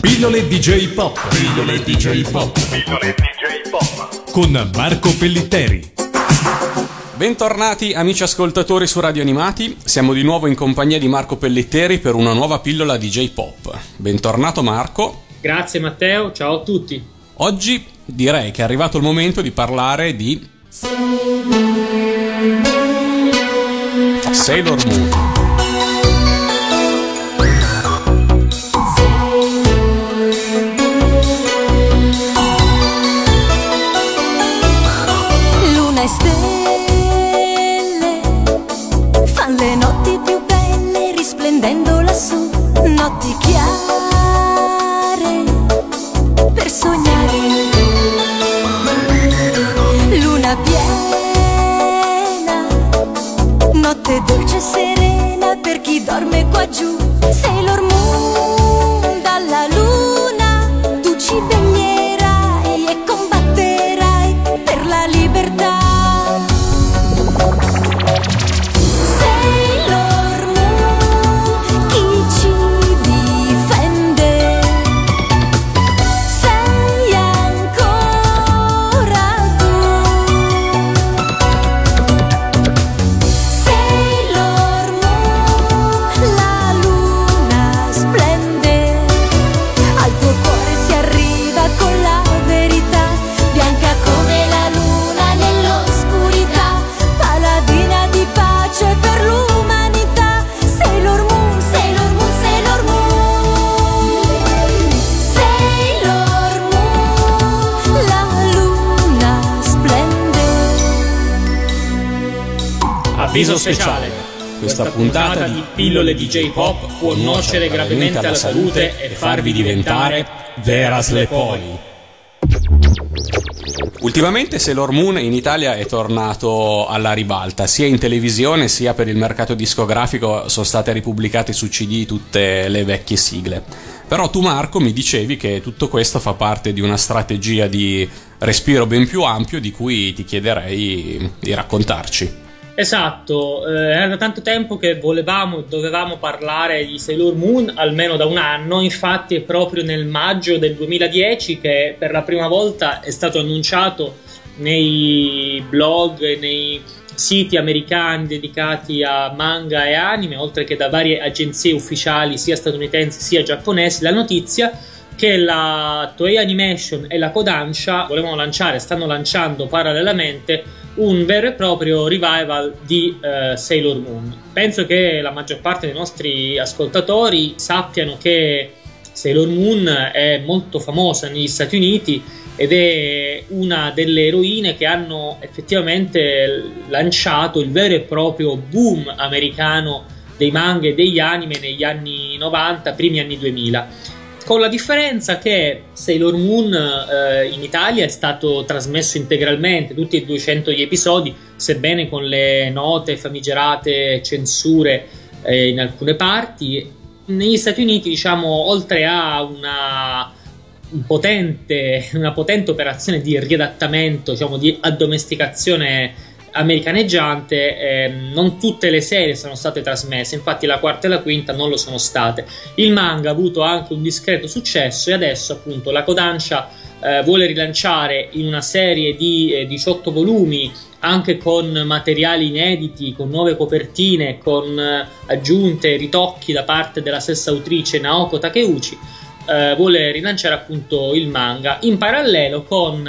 Pillole DJ Pop. Pillole DJ Pop. Pillole DJ Pop. Con Marco Pellitteri. Bentornati amici ascoltatori su Radio Animati, siamo di nuovo in compagnia di Marco Pellitteri per una nuova pillola DJ Pop. Bentornato Marco. Grazie Matteo, ciao a tutti. Oggi direi che è arrivato il momento di parlare di Sailor Moon. Avviso speciale. Questa puntata di pillole DJ Pop può nuocere gravemente alla salute e farvi diventare Veras Lepoi. Ultimamente Sailor Moon in Italia è tornato alla ribalta, sia in televisione sia per il mercato discografico sono state ripubblicate su CD tutte le vecchie sigle. Però tu Marco mi dicevi che tutto questo fa parte di una strategia di respiro ben più ampio di cui ti chiederei di raccontarci. Esatto, eh, era tanto tempo che volevamo e dovevamo parlare di Sailor Moon, almeno da un anno, infatti è proprio nel maggio del 2010 che per la prima volta è stato annunciato nei blog nei siti americani dedicati a manga e anime, oltre che da varie agenzie ufficiali sia statunitensi sia giapponesi, la notizia che la Toei Animation e la Kodansha volevano lanciare, stanno lanciando parallelamente un vero e proprio revival di eh, Sailor Moon. Penso che la maggior parte dei nostri ascoltatori sappiano che Sailor Moon è molto famosa negli Stati Uniti ed è una delle eroine che hanno effettivamente lanciato il vero e proprio boom americano dei manga e degli anime negli anni 90, primi anni 2000 con la differenza che Sailor Moon eh, in Italia è stato trasmesso integralmente, tutti e 200 gli episodi, sebbene con le note famigerate censure eh, in alcune parti. Negli Stati Uniti, diciamo, oltre a una, un potente, una potente operazione di riadattamento, diciamo, di addomesticazione americaneggiante, ehm, non tutte le serie sono state trasmesse, infatti la quarta e la quinta non lo sono state. Il manga ha avuto anche un discreto successo e adesso appunto la Kodansha eh, vuole rilanciare in una serie di eh, 18 volumi anche con materiali inediti, con nuove copertine, con eh, aggiunte, ritocchi da parte della stessa autrice Naoko Takeuchi, eh, vuole rilanciare appunto il manga in parallelo con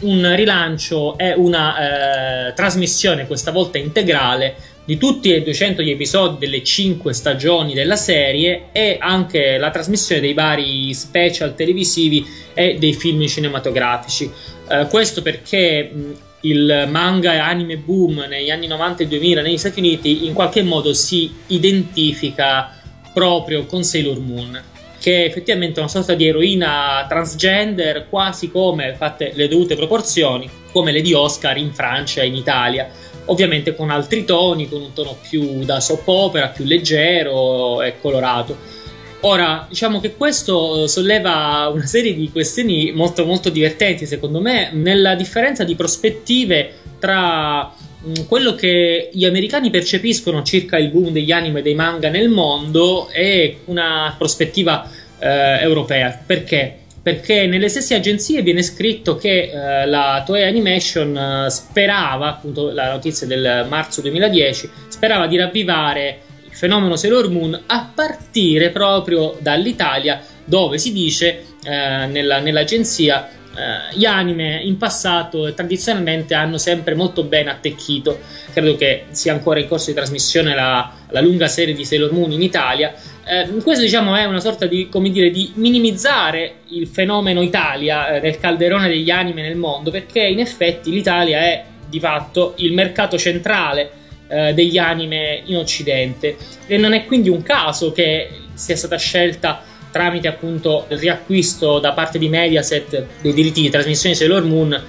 un rilancio e una eh, trasmissione questa volta integrale di tutti e 200 gli episodi delle 5 stagioni della serie e anche la trasmissione dei vari special televisivi e dei film cinematografici. Eh, questo perché mh, il manga e anime boom negli anni 90 e 2000 negli Stati Uniti in qualche modo si identifica proprio con Sailor Moon che è effettivamente una sorta di eroina transgender, quasi come fatte le dovute proporzioni, come le di Oscar in Francia e in Italia. Ovviamente con altri toni, con un tono più da soap opera, più leggero e colorato. Ora, diciamo che questo solleva una serie di questioni molto molto divertenti, secondo me, nella differenza di prospettive tra mh, quello che gli americani percepiscono circa il boom degli anime e dei manga nel mondo e una prospettiva eh, europea. Perché? Perché nelle stesse agenzie viene scritto che eh, la Toei Animation eh, sperava, appunto la notizia del marzo 2010, sperava di ravvivare il fenomeno Sailor Moon a partire proprio dall'Italia, dove si dice eh, nella, nell'agenzia eh, gli anime in passato tradizionalmente hanno sempre molto ben attecchito. Credo che sia ancora in corso di trasmissione la, la lunga serie di Sailor Moon in Italia. Eh, questo diciamo è una sorta di, come dire, di minimizzare il fenomeno Italia eh, nel calderone degli anime nel mondo, perché in effetti l'Italia è di fatto il mercato centrale eh, degli anime in Occidente. E non è quindi un caso che sia stata scelta tramite appunto il riacquisto da parte di Mediaset dei diritti di trasmissione di Sailor Moon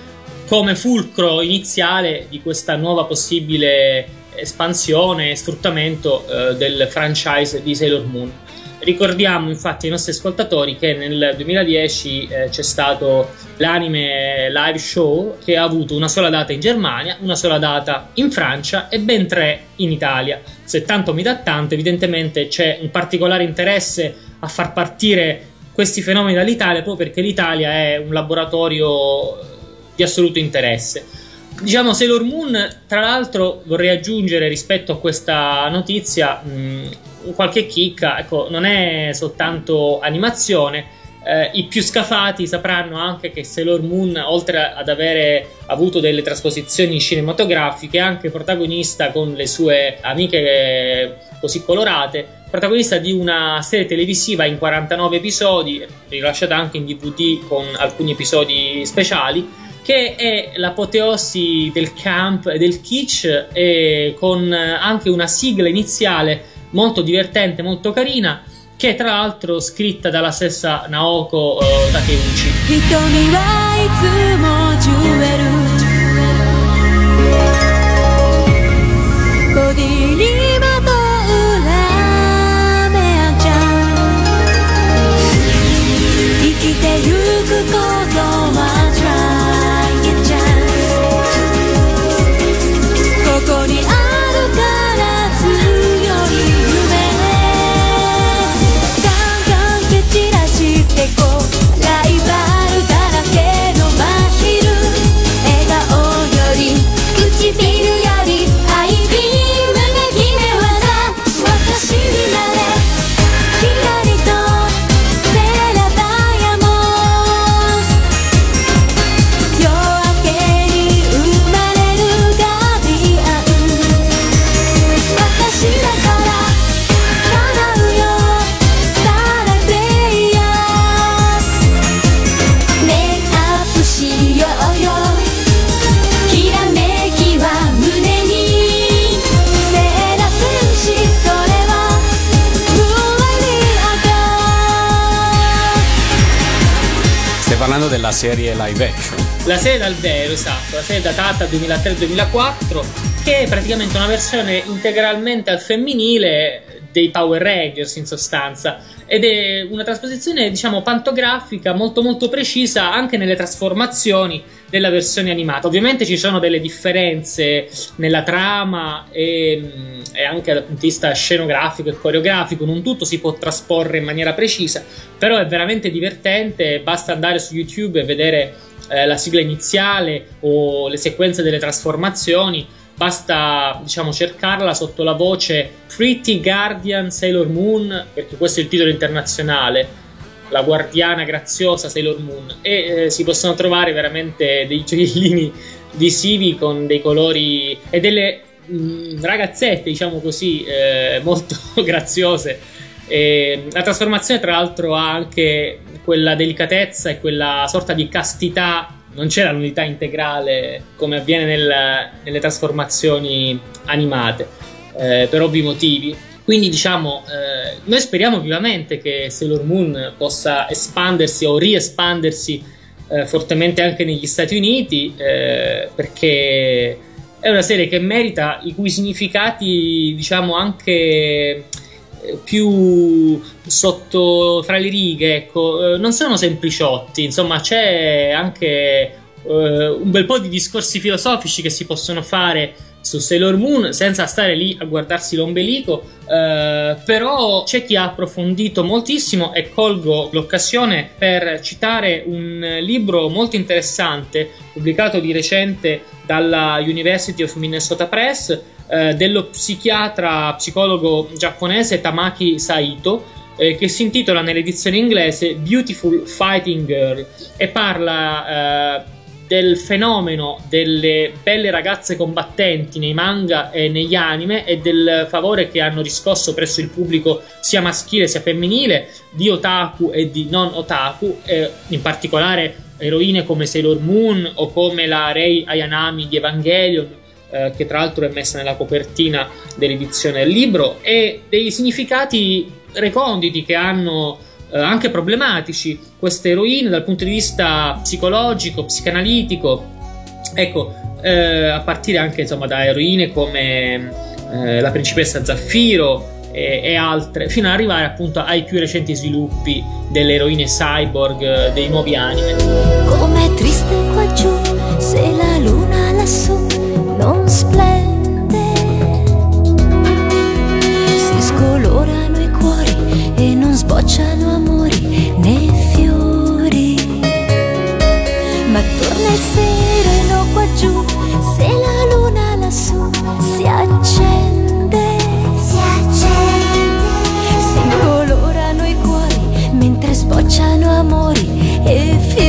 come fulcro iniziale di questa nuova possibile espansione e sfruttamento eh, del franchise di Sailor Moon. Ricordiamo infatti ai nostri ascoltatori che nel 2010 eh, c'è stato l'anime live show che ha avuto una sola data in Germania, una sola data in Francia e ben tre in Italia. Se tanto mi dà tanto, evidentemente c'è un particolare interesse a far partire questi fenomeni dall'Italia proprio perché l'Italia è un laboratorio di assoluto interesse. Diciamo Sailor Moon, tra l'altro vorrei aggiungere rispetto a questa notizia mh, qualche chicca, ecco, non è soltanto animazione, eh, i più scafati sapranno anche che Sailor Moon, oltre ad avere avuto delle trasposizioni cinematografiche, è anche protagonista con le sue amiche così colorate protagonista di una serie televisiva in 49 episodi, rilasciata anche in DVD con alcuni episodi speciali, che è l'apoteosi del camp e del kitsch e con anche una sigla iniziale molto divertente, molto carina, che è tra l'altro scritta dalla stessa Naoko uh, Takeuchi. Della serie live action. La serie dal vero, esatto, la serie datata 2003-2004, che è praticamente una versione integralmente al femminile dei Power Rangers in sostanza ed è una trasposizione diciamo pantografica molto molto precisa anche nelle trasformazioni della versione animata. Ovviamente ci sono delle differenze nella trama e, e anche dal punto di vista scenografico e coreografico non tutto si può trasporre in maniera precisa però è veramente divertente basta andare su YouTube e vedere eh, la sigla iniziale o le sequenze delle trasformazioni basta diciamo cercarla sotto la voce Pretty Guardian Sailor Moon perché questo è il titolo internazionale la guardiana graziosa Sailor Moon. E eh, si possono trovare veramente dei gioiellini visivi con dei colori e delle mh, mm, ragazzette diciamo così eh, molto graziose. E la trasformazione tra l'altro ha anche quella delicatezza e quella sorta di castità non c'è l'unità integrale come avviene nel, nelle trasformazioni animate, eh, per ovvi motivi. Quindi diciamo, eh, noi speriamo vivamente che Sailor Moon possa espandersi o riespandersi eh, fortemente anche negli Stati Uniti, eh, perché è una serie che merita i cui significati, diciamo, anche più sotto fra le righe, ecco, eh, non sono sempliciotti, insomma, c'è anche uh, un bel po' di discorsi filosofici che si possono fare su Sailor Moon senza stare lì a guardarsi l'ombelico, eh, però c'è chi ha approfondito moltissimo e colgo l'occasione per citare un libro molto interessante pubblicato di recente dalla University of Minnesota Press eh, dello psichiatra psicologo giapponese Tamaki Saito eh, che si intitola nell'edizione inglese Beautiful Fighting Girl e parla eh, del fenomeno delle belle ragazze combattenti nei manga e negli anime e del favore che hanno riscosso presso il pubblico sia maschile sia femminile di otaku e di non otaku, eh, in particolare eroine come Sailor Moon o come la Rei Ayanami di Evangelion, eh, che tra l'altro è messa nella copertina dell'edizione del libro, e dei significati reconditi che hanno eh, anche problematici queste eroine dal punto di vista psicologico, psicanalitico. Ecco, eh, a partire anche insomma da eroine come eh, la principessa Zaffiro e, altre, fino ad arrivare appunto ai più recenti sviluppi delle eroine cyborg eh, dei nuovi anime. Com'è triste qua giù se la luna amori e